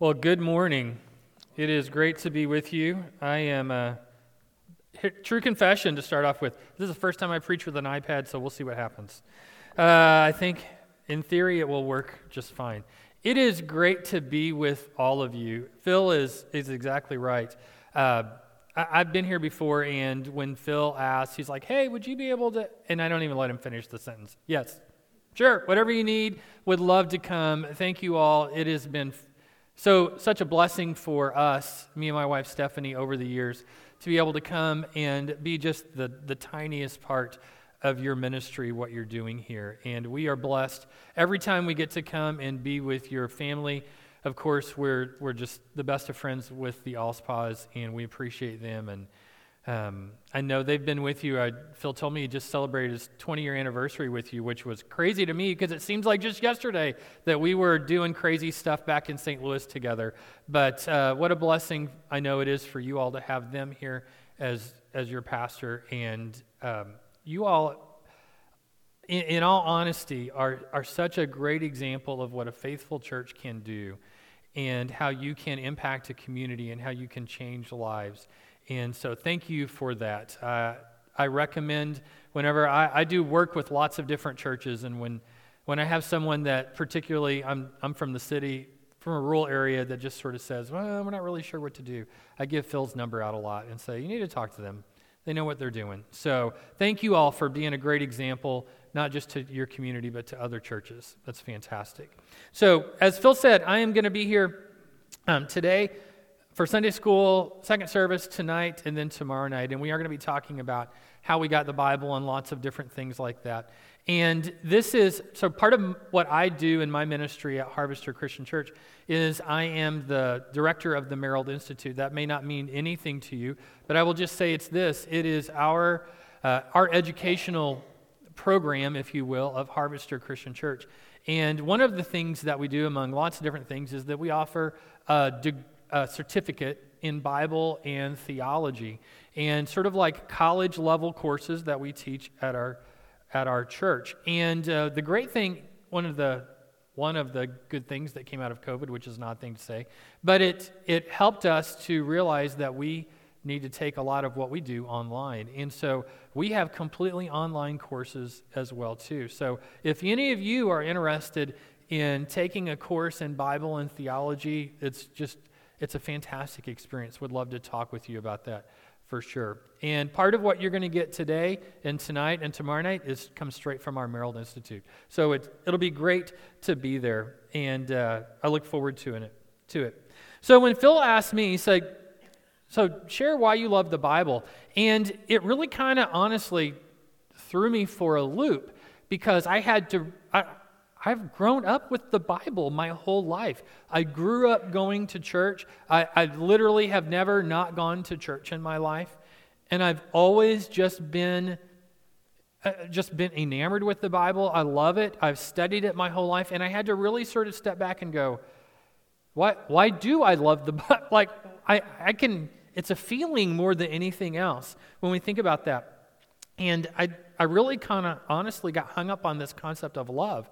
Well, good morning. It is great to be with you. I am a true confession to start off with. This is the first time I preach with an iPad, so we'll see what happens. Uh, I think in theory it will work just fine. It is great to be with all of you. Phil is, is exactly right. Uh, I, have been here before, and when Phil asks, he's like, hey, would you be able to? And I don't even let him finish the sentence. Yes, sure, whatever you need, would love to come. Thank you all. It has been so, such a blessing for us, me and my wife Stephanie, over the years, to be able to come and be just the, the tiniest part of your ministry, what you're doing here. And we are blessed every time we get to come and be with your family. Of course, we're, we're just the best of friends with the Allspaws, and we appreciate them. And um, I know they've been with you. I, Phil told me he just celebrated his 20 year anniversary with you, which was crazy to me because it seems like just yesterday that we were doing crazy stuff back in St. Louis together. But uh, what a blessing I know it is for you all to have them here as, as your pastor. And um, you all, in, in all honesty, are, are such a great example of what a faithful church can do and how you can impact a community and how you can change lives. And so thank you for that. Uh, I recommend whenever I, I, do work with lots of different churches, and when, when I have someone that particularly, I'm, I'm from the city, from a rural area that just sort of says, well, we're not really sure what to do, I give Phil's number out a lot and say, you need to talk to them. They know what they're doing. So thank you all for being a great example, not just to your community, but to other churches. That's fantastic. So, as Phil said, I am going to be here um, today for Sunday school, second service tonight, and then tomorrow night. And we are going to be talking about how we got the Bible and lots of different things like that. And this is so part of what I do in my ministry at Harvester Christian Church is I am the director of the Merrill Institute. That may not mean anything to you, but I will just say it's this it is our, uh, our educational program, if you will, of Harvester Christian Church. And one of the things that we do, among lots of different things, is that we offer a a certificate in Bible and theology, and sort of like college level courses that we teach at our at our church. And uh, the great thing, one of the one of the good things that came out of COVID, which is an odd thing to say, but it it helped us to realize that we need to take a lot of what we do online. And so we have completely online courses as well too. So if any of you are interested in taking a course in Bible and theology, it's just it's a fantastic experience. Would love to talk with you about that for sure. And part of what you're going to get today and tonight and tomorrow night is comes straight from our Merrill Institute. So it, it'll be great to be there, and uh, I look forward to it. To it. So when Phil asked me, he said, "So share why you love the Bible," and it really kind of honestly threw me for a loop because I had to. I've grown up with the Bible my whole life. I grew up going to church. I, I, literally have never not gone to church in my life. And I've always just been uh, just been enamored with the Bible. I love it. I've studied it my whole life. And I had to really sort of step back and go, why, why do I love the Bible? Like, I, I can, it's a feeling more than anything else when we think about that. And I, I really kind of honestly got hung up on this concept of love.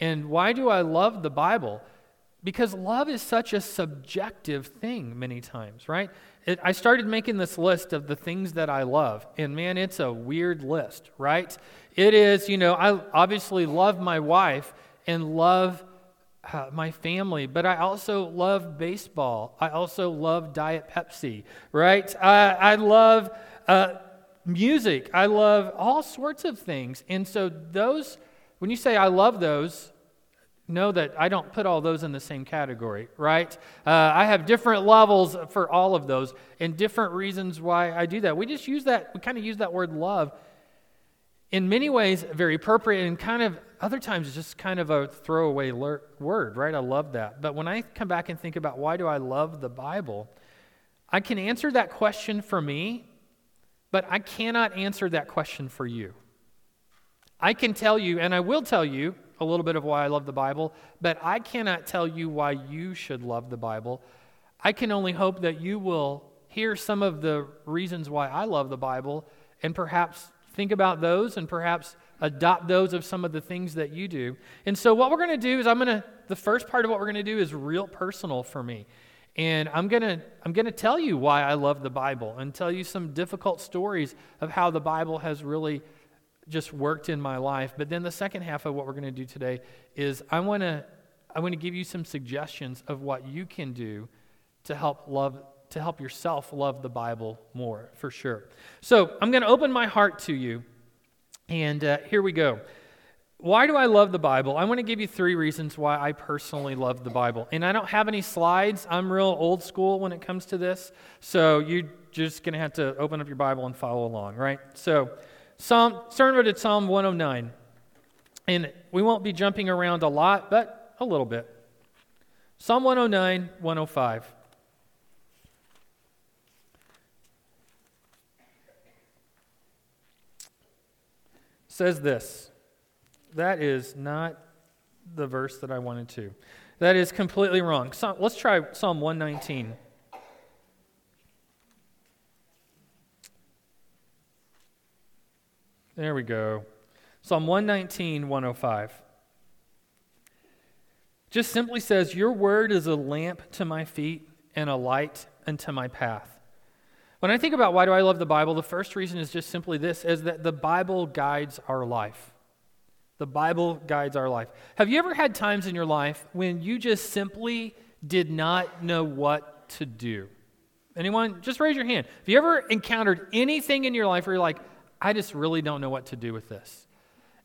And why do I love the Bible? Because love is such a subjective thing many times, right? It, I started making this list of the things that I love, and man, it's a weird list, right? It is, you know, I obviously love my wife and love uh, my family, but I also love baseball. I also love Diet Pepsi, right? I, I love uh, music. I love all sorts of things. And so those when you say, I love those, know that I don't put all those in the same category, right? Uh, I have different levels for all of those and different reasons why I do that. We just use that, we kind of use that word love in many ways very appropriate and kind of other times it's just kind of a throwaway word, right? I love that. But when I come back and think about why do I love the Bible, I can answer that question for me, but I cannot answer that question for you. I can tell you, and I will tell you, a little bit of why I love the Bible, but I cannot tell you why you should love the Bible. I can only hope that you will hear some of the reasons why I love the Bible and perhaps think about those and perhaps adopt those of some of the things that you do. And so, what we're going to do is, I'm going to, the first part of what we're going to do is real personal for me. And I'm going to I'm going to tell you why I love the Bible and tell you some difficult stories of how the Bible has really just worked in my life. But then the second half of what we're going to do today is I want to I want to give you some suggestions of what you can do to help love to help yourself love the Bible more, for sure. So I'm going to open my heart to you, and uh, here we go. Why do I love the Bible? I want to give you three reasons why I personally love the Bible. And I don't have any slides. I'm real old school when it comes to this. So you're just going to have to open up your Bible and follow along, right? So, Psalm, starting to Psalm 109. And we won't be jumping around a lot, but a little bit. Psalm 109, 105. says this. That is not the verse that I wanted to. That is completely wrong. So, let's try Psalm 119. There we go. Psalm 119, 105. Just simply says, Your word is a lamp to my feet and a light unto my path. When I think about why do I love the Bible, the first reason is just simply this is that the Bible guides our life. The Bible guides our life. Have you ever had times in your life when you just simply did not know what to do? Anyone? Just raise your hand. Have you ever encountered anything in your life where you're like, I just really don't know what to do with this?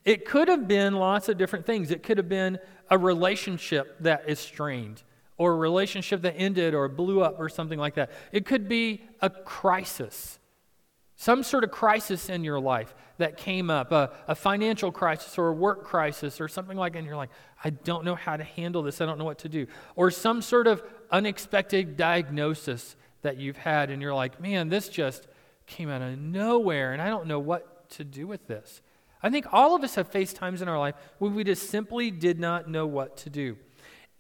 It could have been lots of different things. It could have been a relationship that is strained or a relationship that ended or blew up or something like that. It could be a crisis, some sort of crisis in your life that came up, a, a, financial crisis or a work crisis or something like that. And you're like, I don't know how to handle this. I don't know what to do. Or some sort of unexpected diagnosis that you've had, and you're like, man, this just came out of nowhere, and I don't know what to do with this. I think all of us have faced times in our life when we just simply did not know what to do.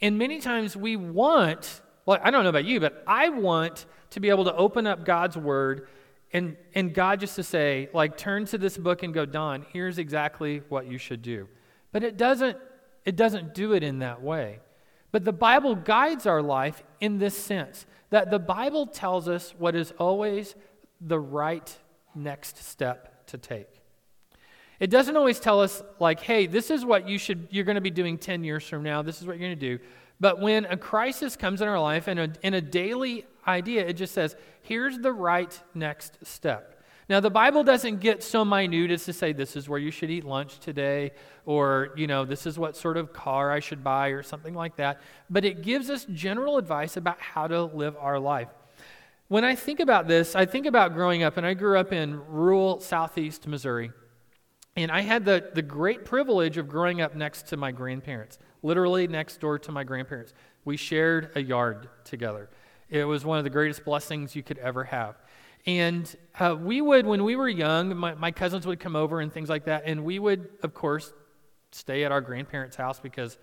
And many times we want, well, I don't know about you, but I want to be able to open up God's word and, and God just to say, like, turn to this book and go, Don, here's exactly what you should do. But it doesn't, it doesn't do it in that way. But the Bible guides our life in this sense that the Bible tells us what is always the right next step to take. It doesn't always tell us, like, hey, this is what you should, you're going to be doing 10 years from now. This is what you're going to do. But when a crisis comes in our life and a, in a daily idea, it just says, here's the right next step. Now, the Bible doesn't get so minute as to say this is where you should eat lunch today, or, you know, this is what sort of car I should buy, or something like that. But it gives us general advice about how to live our life. When I think about this, I think about growing up, and I grew up in rural southeast Missouri. And I had the, the great privilege of growing up next to my grandparents, literally next door to my grandparents. We shared a yard together. It was one of the greatest blessings you could ever have. And uh, we would, when we were young, my, my cousins would come over and things like that. And we would, of course, stay at our grandparents' house because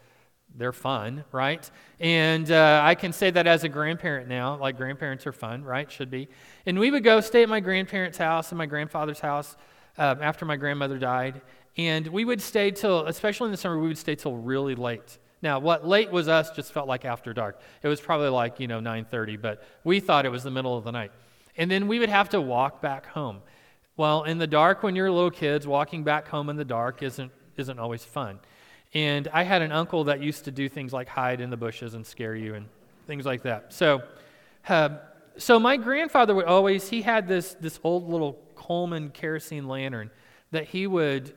they're fun, right? And uh, I can say that as a grandparent now, like grandparents are fun, right? Should be. And we would go stay at my grandparents' house and my grandfather's house um, after my grandmother died. And we would stay till, especially in the summer, we would stay till really late. Now, what late was us just felt like after dark. It was probably like, you know, 9:30, but we thought it was the middle of the night. And then we would have to walk back home. Well, in the dark when you're little kids, walking back home in the dark isn't isn't always fun. And I had an uncle that used to do things like hide in the bushes and scare you and things like that. So, uh, so my grandfather would always he had this this old little Coleman kerosene lantern that he would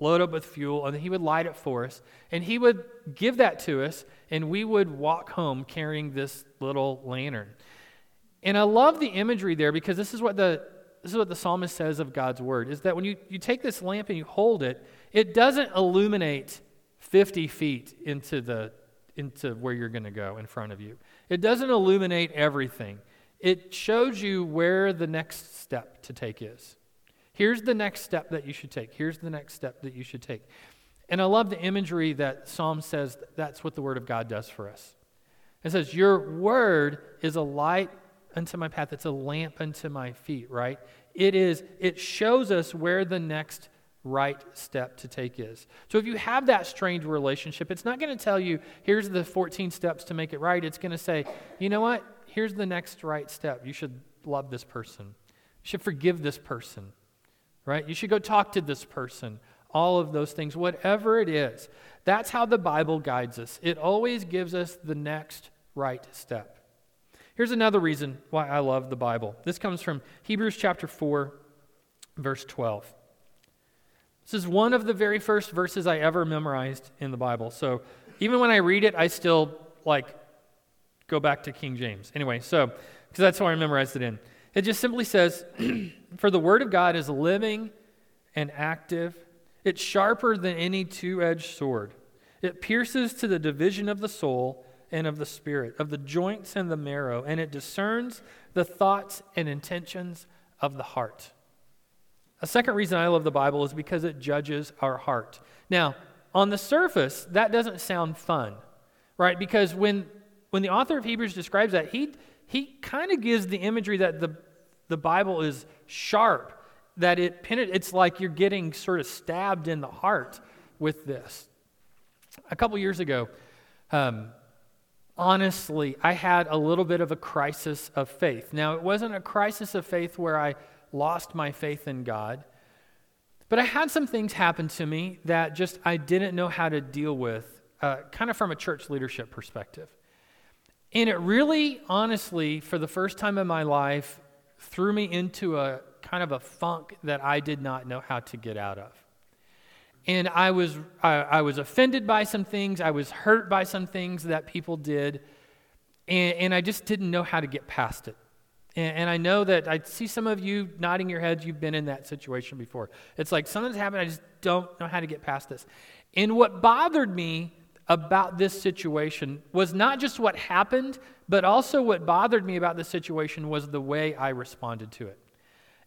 load up with fuel and he would light it for us and he would give that to us and we would walk home carrying this little lantern and i love the imagery there because this is what the this is what the psalmist says of god's word is that when you, you take this lamp and you hold it it doesn't illuminate 50 feet into the into where you're going to go in front of you it doesn't illuminate everything it shows you where the next step to take is. Here's the next step that you should take. Here's the next step that you should take. And I love the imagery that Psalm says that's what the Word of God does for us. It says, Your Word is a light unto my path, it's a lamp unto my feet, right? It is, it shows us where the next right step to take is. So if you have that strained relationship, it's not going to tell you, here's the 14 steps to make it right. It's going to say, you know what? Here's the next right step. You should love this person. You should forgive this person, right? You should go talk to this person. All of those things, whatever it is. That's how the Bible guides us. It always gives us the next right step. Here's another reason why I love the Bible. This comes from Hebrews chapter 4, verse 12. This is one of the very first verses I ever memorized in the Bible. So even when I read it, I still like go back to King James. Anyway, so because that's how I memorized it in. It just simply says, For the word of God is living and active, it's sharper than any two edged sword. It pierces to the division of the soul and of the spirit, of the joints and the marrow, and it discerns the thoughts and intentions of the heart. A second reason I love the Bible is because it judges our heart. Now, on the surface, that doesn't sound fun, right? Because when, when the author of Hebrews describes that, he, he kind of gives the imagery that the, the Bible is sharp, that it it's like you're getting sort of stabbed in the heart with this. A couple years ago, um, honestly, I had a little bit of a crisis of faith. Now, it wasn't a crisis of faith where I lost my faith in God. But I had some things happen to me that just I didn't know how to deal with, uh, kind of from a church leadership perspective. And it really, honestly, for the first time in my life, threw me into a kind of a funk that I did not know how to get out of. And I was, I, I was offended by some things, I was hurt by some things that people did, and, and I just didn't know how to get past it. And, and, I know that I see some of you nodding your heads, you've been in that situation before. It's like something's happened, I just don't know how to get past this. And what bothered me about this situation was not just what happened, but also what bothered me about the situation was the way I responded to it.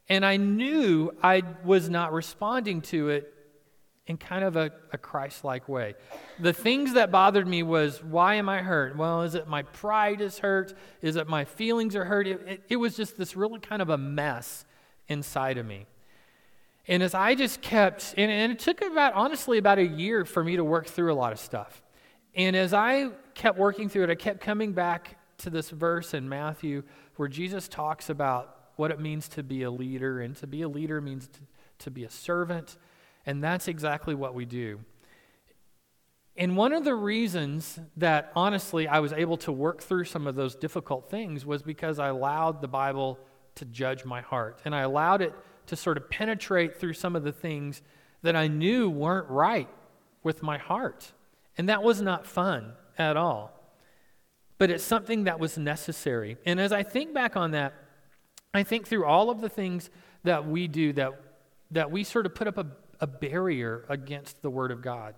And I knew I was not responding to it in kind of a, a Christ like way. The things that bothered me was why am I hurt? Well, is it my pride is hurt? Is it my feelings are hurt? It, it, it was just this really kind of a mess inside of me. And as I just kept, and, and it took about, honestly, about a year for me to work through a lot of stuff. And as I kept working through it, I kept coming back to this verse in Matthew where Jesus talks about what it means to be a leader. And to be a leader means to, to be a servant and that's exactly what we do. And one of the reasons that honestly I was able to work through some of those difficult things was because I allowed the Bible to judge my heart. And I allowed it to sort of penetrate through some of the things that I knew weren't right with my heart. And that was not fun at all. But it's something that was necessary. And as I think back on that, I think through all of the things that we do that, that we sort of put up a a barrier against the Word of God.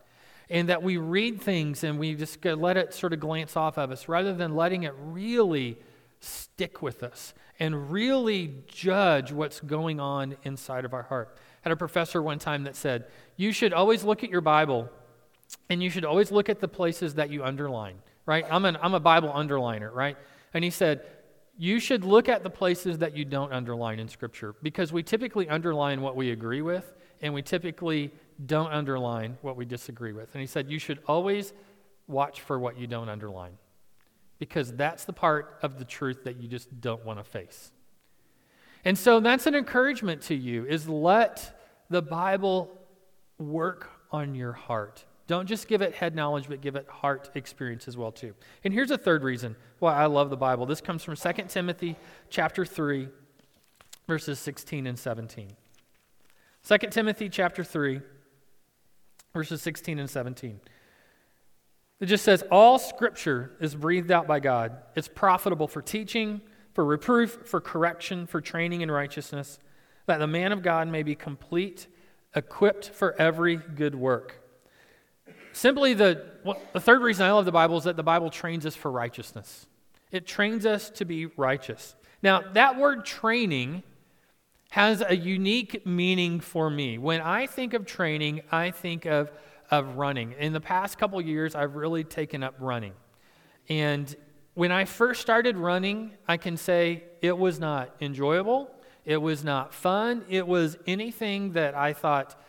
And that we read things and we just let it sort of glance off of us rather than letting it really stick with us and really judge what's going on inside of our heart. I had a professor one time that said, You should always look at your Bible and you should always look at the places that you underline, right? I'm, an, I'm a Bible underliner, right? And he said, You should look at the places that you don't underline in Scripture because we typically underline what we agree with and we typically don't underline what we disagree with. And he said, You should always watch for what you don't underline because that's the part of the truth that you just don't want to face. And so that's an encouragement to you is let the Bible work on your heart. Don't just give it head knowledge, but give it heart experience as well too. And here's a third reason why I love the Bible. This comes from 2 Timothy chapter 3 verses 16 and 17. 2 Timothy chapter 3, verses 16 and 17. It just says, All scripture is breathed out by God. It's profitable for teaching, for reproof, for correction, for training in righteousness, that the man of God may be complete, equipped for every good work. Simply, the, well, the third reason I love the Bible is that the Bible trains us for righteousness. It trains us to be righteous. Now, that word training has a unique meaning for me. When I think of training, I think of, of running. In the past couple years, I've really taken up running. And when I first started running, I can say it was not enjoyable, it was not fun, it was anything that I thought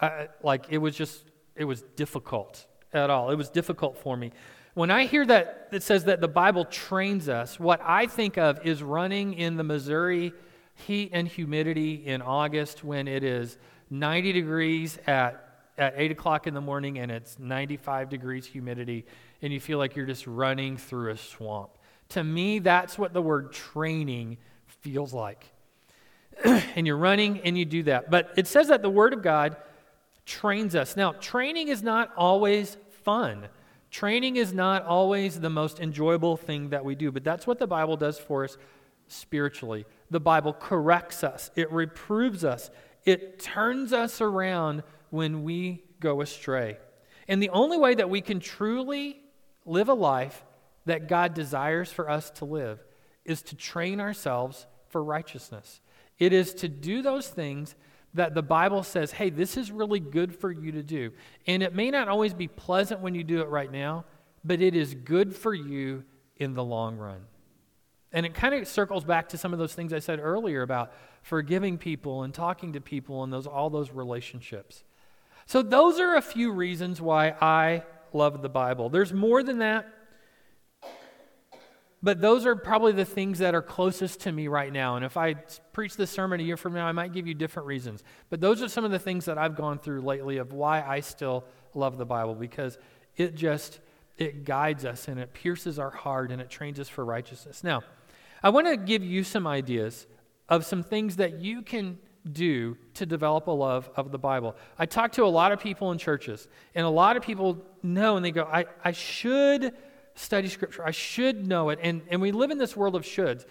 I, like it was just, it was difficult at all. It was difficult for me. When I hear that it says that the Bible trains us, what I think of is running in the Missouri heat and humidity in August when it is 90 degrees at, at 8 o'clock in the morning and it's 95 degrees humidity, and you feel like you're just running through a swamp. To me, that's what the word training feels like. and you're running and you do that. But it says that the Word of God trains us. Now, training is not always fun. Training is not always the most enjoyable thing that we do, but that's what the Bible does for us spiritually. The Bible corrects us, it reproves us, it turns us around when we go astray. And the only way that we can truly live a life that God desires for us to live is to train ourselves for righteousness. It is to do those things that the Bible says, hey, this is really good for you to do. And it may not always be pleasant when you do it right now, but it is good for you in the long run. And it kind of circles back to some of those things I said earlier about forgiving people and talking to people and those all those relationships. So those are a few reasons why I love the Bible. There's more than that. But those are probably the things that are closest to me right now. And if I preach this sermon a year from now, I might give you different reasons. But those are some of the things that I've gone through lately of why I still love the Bible because it just it guides us and it pierces our heart and it trains us for righteousness. Now, I want to give you some ideas of some things that you can do to develop a love of the Bible. I talk to a lot of people in churches, and a lot of people know and they go, I, I should study Scripture. I should know it. And, and we live in this world of shoulds.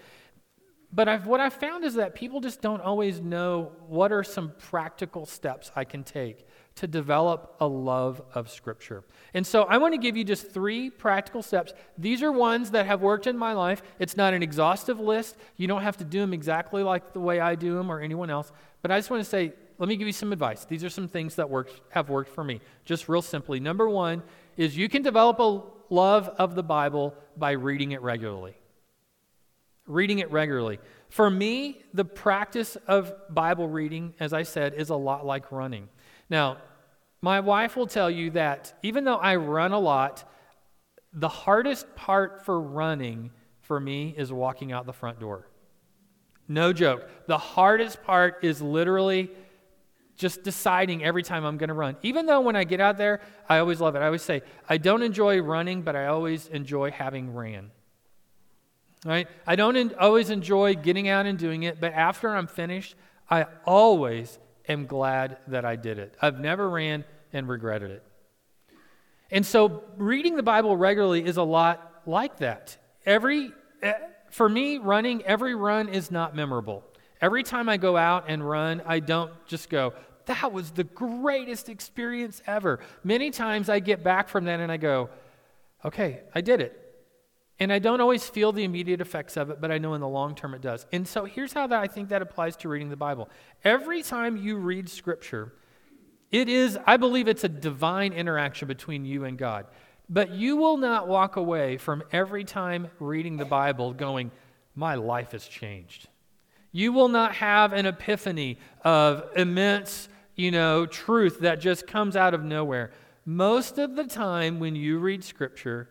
But I've, what I've found is that people just don't always know what are some practical steps I can take to develop a love of Scripture. And so I want to give you just three practical steps. These are ones that have worked in my life. It's not an exhaustive list. You don't have to do them exactly like the way I do them or anyone else. But I just want to say, let me give you some advice. These are some things that work, have worked for me, just real simply. Number one is you can develop a love of the Bible by reading it regularly. Reading it regularly. For me, the practice of Bible reading, as I said, is a lot like running. Now, my wife will tell you that even though I run a lot, the hardest part for running for me is walking out the front door. No joke. The hardest part is literally just deciding every time I'm going to run. Even though when I get out there, I always love it. I always say, I don't enjoy running, but I always enjoy having ran. Right? I don't always enjoy getting out and doing it, but after I'm finished, I always am glad that I did it. I've never ran and regretted it. And so reading the Bible regularly is a lot like that. Every eh, for me, running, every run is not memorable. Every time I go out and run, I don't just go, that was the greatest experience ever. Many times I get back from that and I go, okay, I did it. And I don't always feel the immediate effects of it, but I know in the long term it does. And so here's how that I think that applies to reading the Bible. Every time you read Scripture, it is, I believe it's a divine interaction between you and God. But you will not walk away from every time reading the Bible going, my life has changed. You will not have an epiphany of immense, you know, truth that just comes out of nowhere. Most of the time when you read scripture,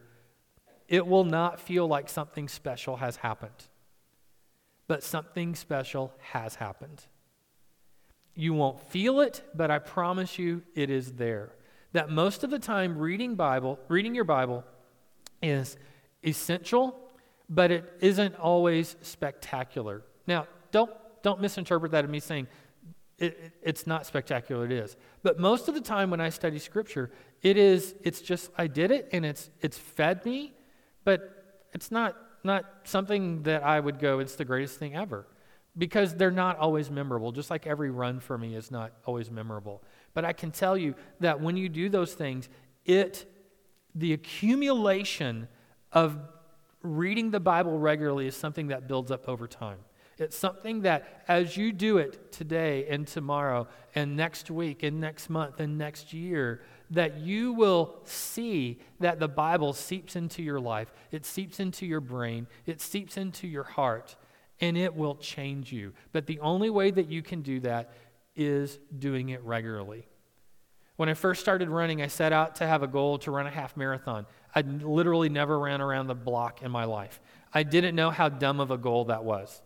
it will not feel like something special has happened. But something special has happened. You won't feel it, but I promise you it is there. That most of the time reading Bible, reading your Bible is essential, but it isn't always spectacular. Now, don't, don't misinterpret that as me saying it, it, it's not spectacular, it is. But most of the time when I study Scripture, it is, it's just, I did it and it's, it's fed me, but it's not, not something that I would go, it's the greatest thing ever. Because they're not always memorable, just like every run for me is not always memorable. But I can tell you that when you do those things, it, the accumulation of reading the Bible regularly is something that builds up over time. It's something that as you do it today and tomorrow and next week and next month and next year, that you will see that the Bible seeps into your life, it seeps into your brain, it seeps into your heart, and it will change you. But the only way that you can do that is doing it regularly. When I first started running, I set out to have a goal to run a half marathon. I literally never ran around the block in my life. I didn't know how dumb of a goal that was.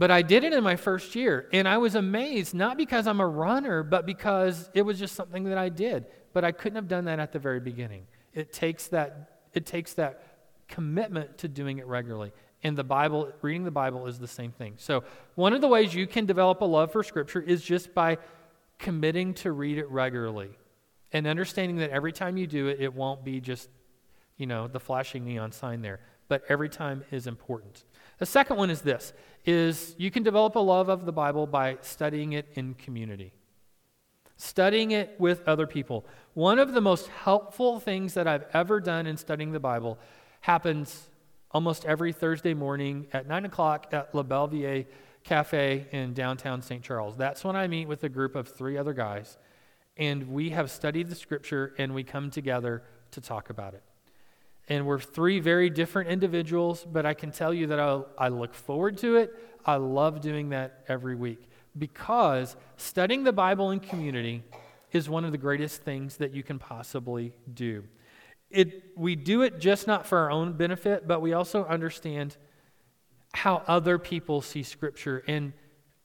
But I did it in my first year, and I was amazed, not because I'm a runner, but because it was just something that I did. But I couldn't have done that at the very beginning. It takes that, it takes that commitment to doing it regularly. And the Bible, reading the Bible is the same thing. So, one of the ways you can develop a love for Scripture is just by committing to read it regularly and understanding that every time you do it, it won't be just, you know, the flashing neon sign there, but every time is important. The second one is this is you can develop a love of the Bible by studying it in community. Studying it with other people. One of the most helpful things that I've ever done in studying the Bible happens almost every Thursday morning at 9 o'clock at La Belvier Cafe in downtown St. Charles. That's when I meet with a group of three other guys, and we have studied the scripture and we come together to talk about it. And we're three very different individuals, but I can tell you that I, I look forward to it. I love doing that every week because studying the Bible in community is one of the greatest things that you can possibly do. It, we do it just not for our own benefit, but we also understand how other people see Scripture. And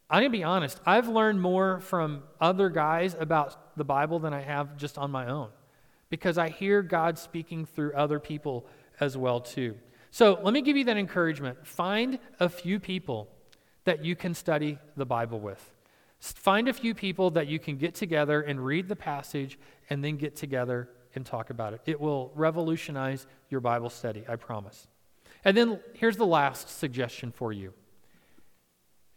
I'm going to be honest, I've learned more from other guys about the Bible than I have just on my own because I hear God speaking through other people as well too. So let me give you that encouragement. Find a few people that you can study the Bible with. Find a few people that you can get together and read the passage and then get together and talk about it. It will revolutionize your Bible study, I promise. And then here's the last suggestion for you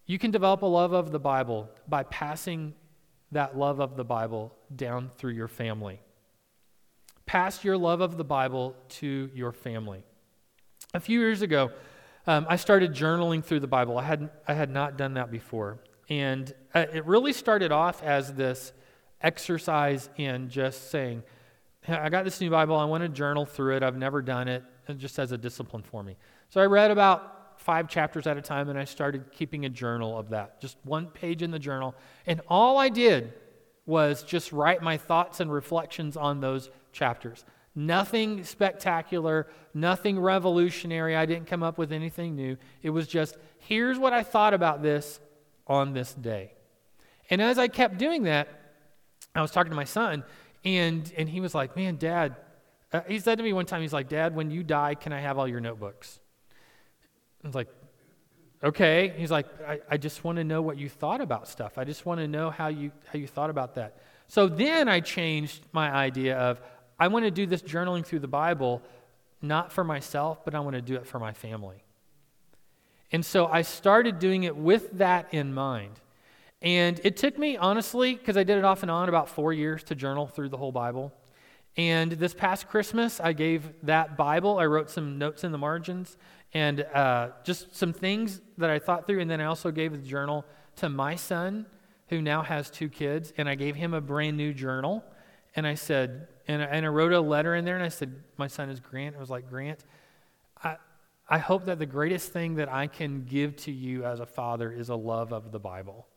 you can develop a love of the Bible by passing that love of the Bible down through your family. Pass your love of the Bible to your family. A few years ago, um, I started journaling through the Bible. I had, I had not done that before. And uh, it really started off as this exercise in just saying, hey, I got this new Bible. I want to journal through it. I've never done it, just as a discipline for me. So I read about five chapters at a time, and I started keeping a journal of that, just one page in the journal. And all I did was just write my thoughts and reflections on those chapters. Nothing spectacular, nothing revolutionary. I didn't come up with anything new. It was just, here's what I thought about this on this day. And as I kept doing that, I was talking to my son, and, and he was like, Man, Dad, uh, he said to me one time, He's like, Dad, when you die, can I have all your notebooks? I was like, Okay. He's like, I, I just want to know what you thought about stuff. I just want to know how you, how you thought about that. So then I changed my idea of, I want to do this journaling through the Bible, not for myself, but I want to do it for my family. And so I started doing it with that in mind. And it took me, honestly, because I did it off and on, about four years to journal through the whole Bible. And this past Christmas, I gave that Bible, I wrote some notes in the margins and uh, just some things that I thought through. And then I also gave the journal to my son, who now has two kids, and I gave him a brand new journal. And I said, and and I wrote a letter in there, and I said, My son is Grant. I was like, Grant, I, I hope that the greatest thing that I can give to you as a father is a love of the Bible.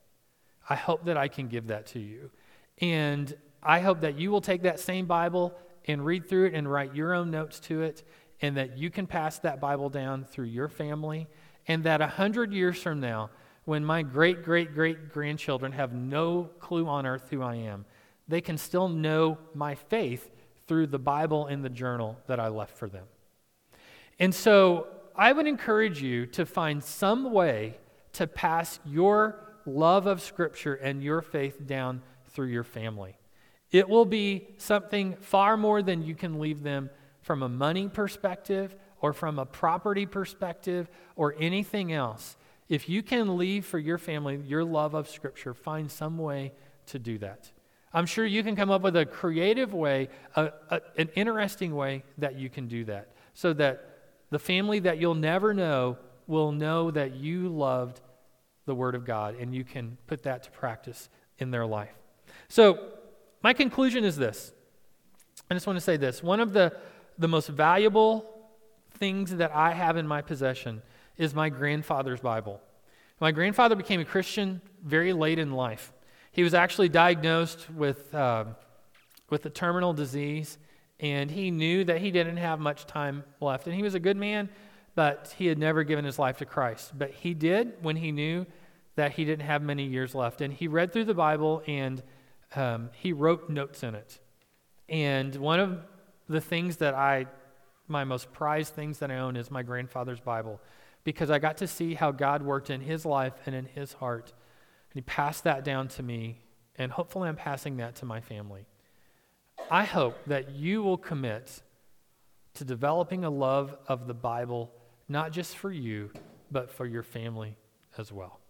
I hope that I can give that to you. And I hope that you will take that same Bible and read through it and write your own notes to it, and that you can pass that Bible down through your family, and that a hundred years from now, when my great, great, great grandchildren have no clue on earth who I am, they can still know my faith through the Bible and the journal that I left for them. And so I would encourage you to find some way to pass your love of Scripture and your faith down through your family. It will be something far more than you can leave them from a money perspective or from a property perspective or anything else. If you can leave for your family your love of Scripture, find some way to do that. I'm sure you can come up with a creative way, a, a, an interesting way that you can do that so that the family that you'll never know will know that you loved the Word of God, and you can put that to practice in their life. So, my conclusion is this. I just want to say this. One of the, the most valuable things that I have in my possession is my grandfather's Bible. My grandfather became a Christian very late in life. He was actually diagnosed with, uh, with a terminal disease, and he knew that he didn't have much time left. And he was a good man, but he had never given his life to Christ. But he did when he knew that he didn't have many years left. And he read through the Bible and um, he wrote notes in it. And one of the things that I, my most prized things that I own is my grandfather's Bible because I got to see how God worked in his life and in his heart. And he passed that down to me, and hopefully I'm passing that to my family. I hope that you will commit to developing a love of the Bible, not just for you, but for your family as well.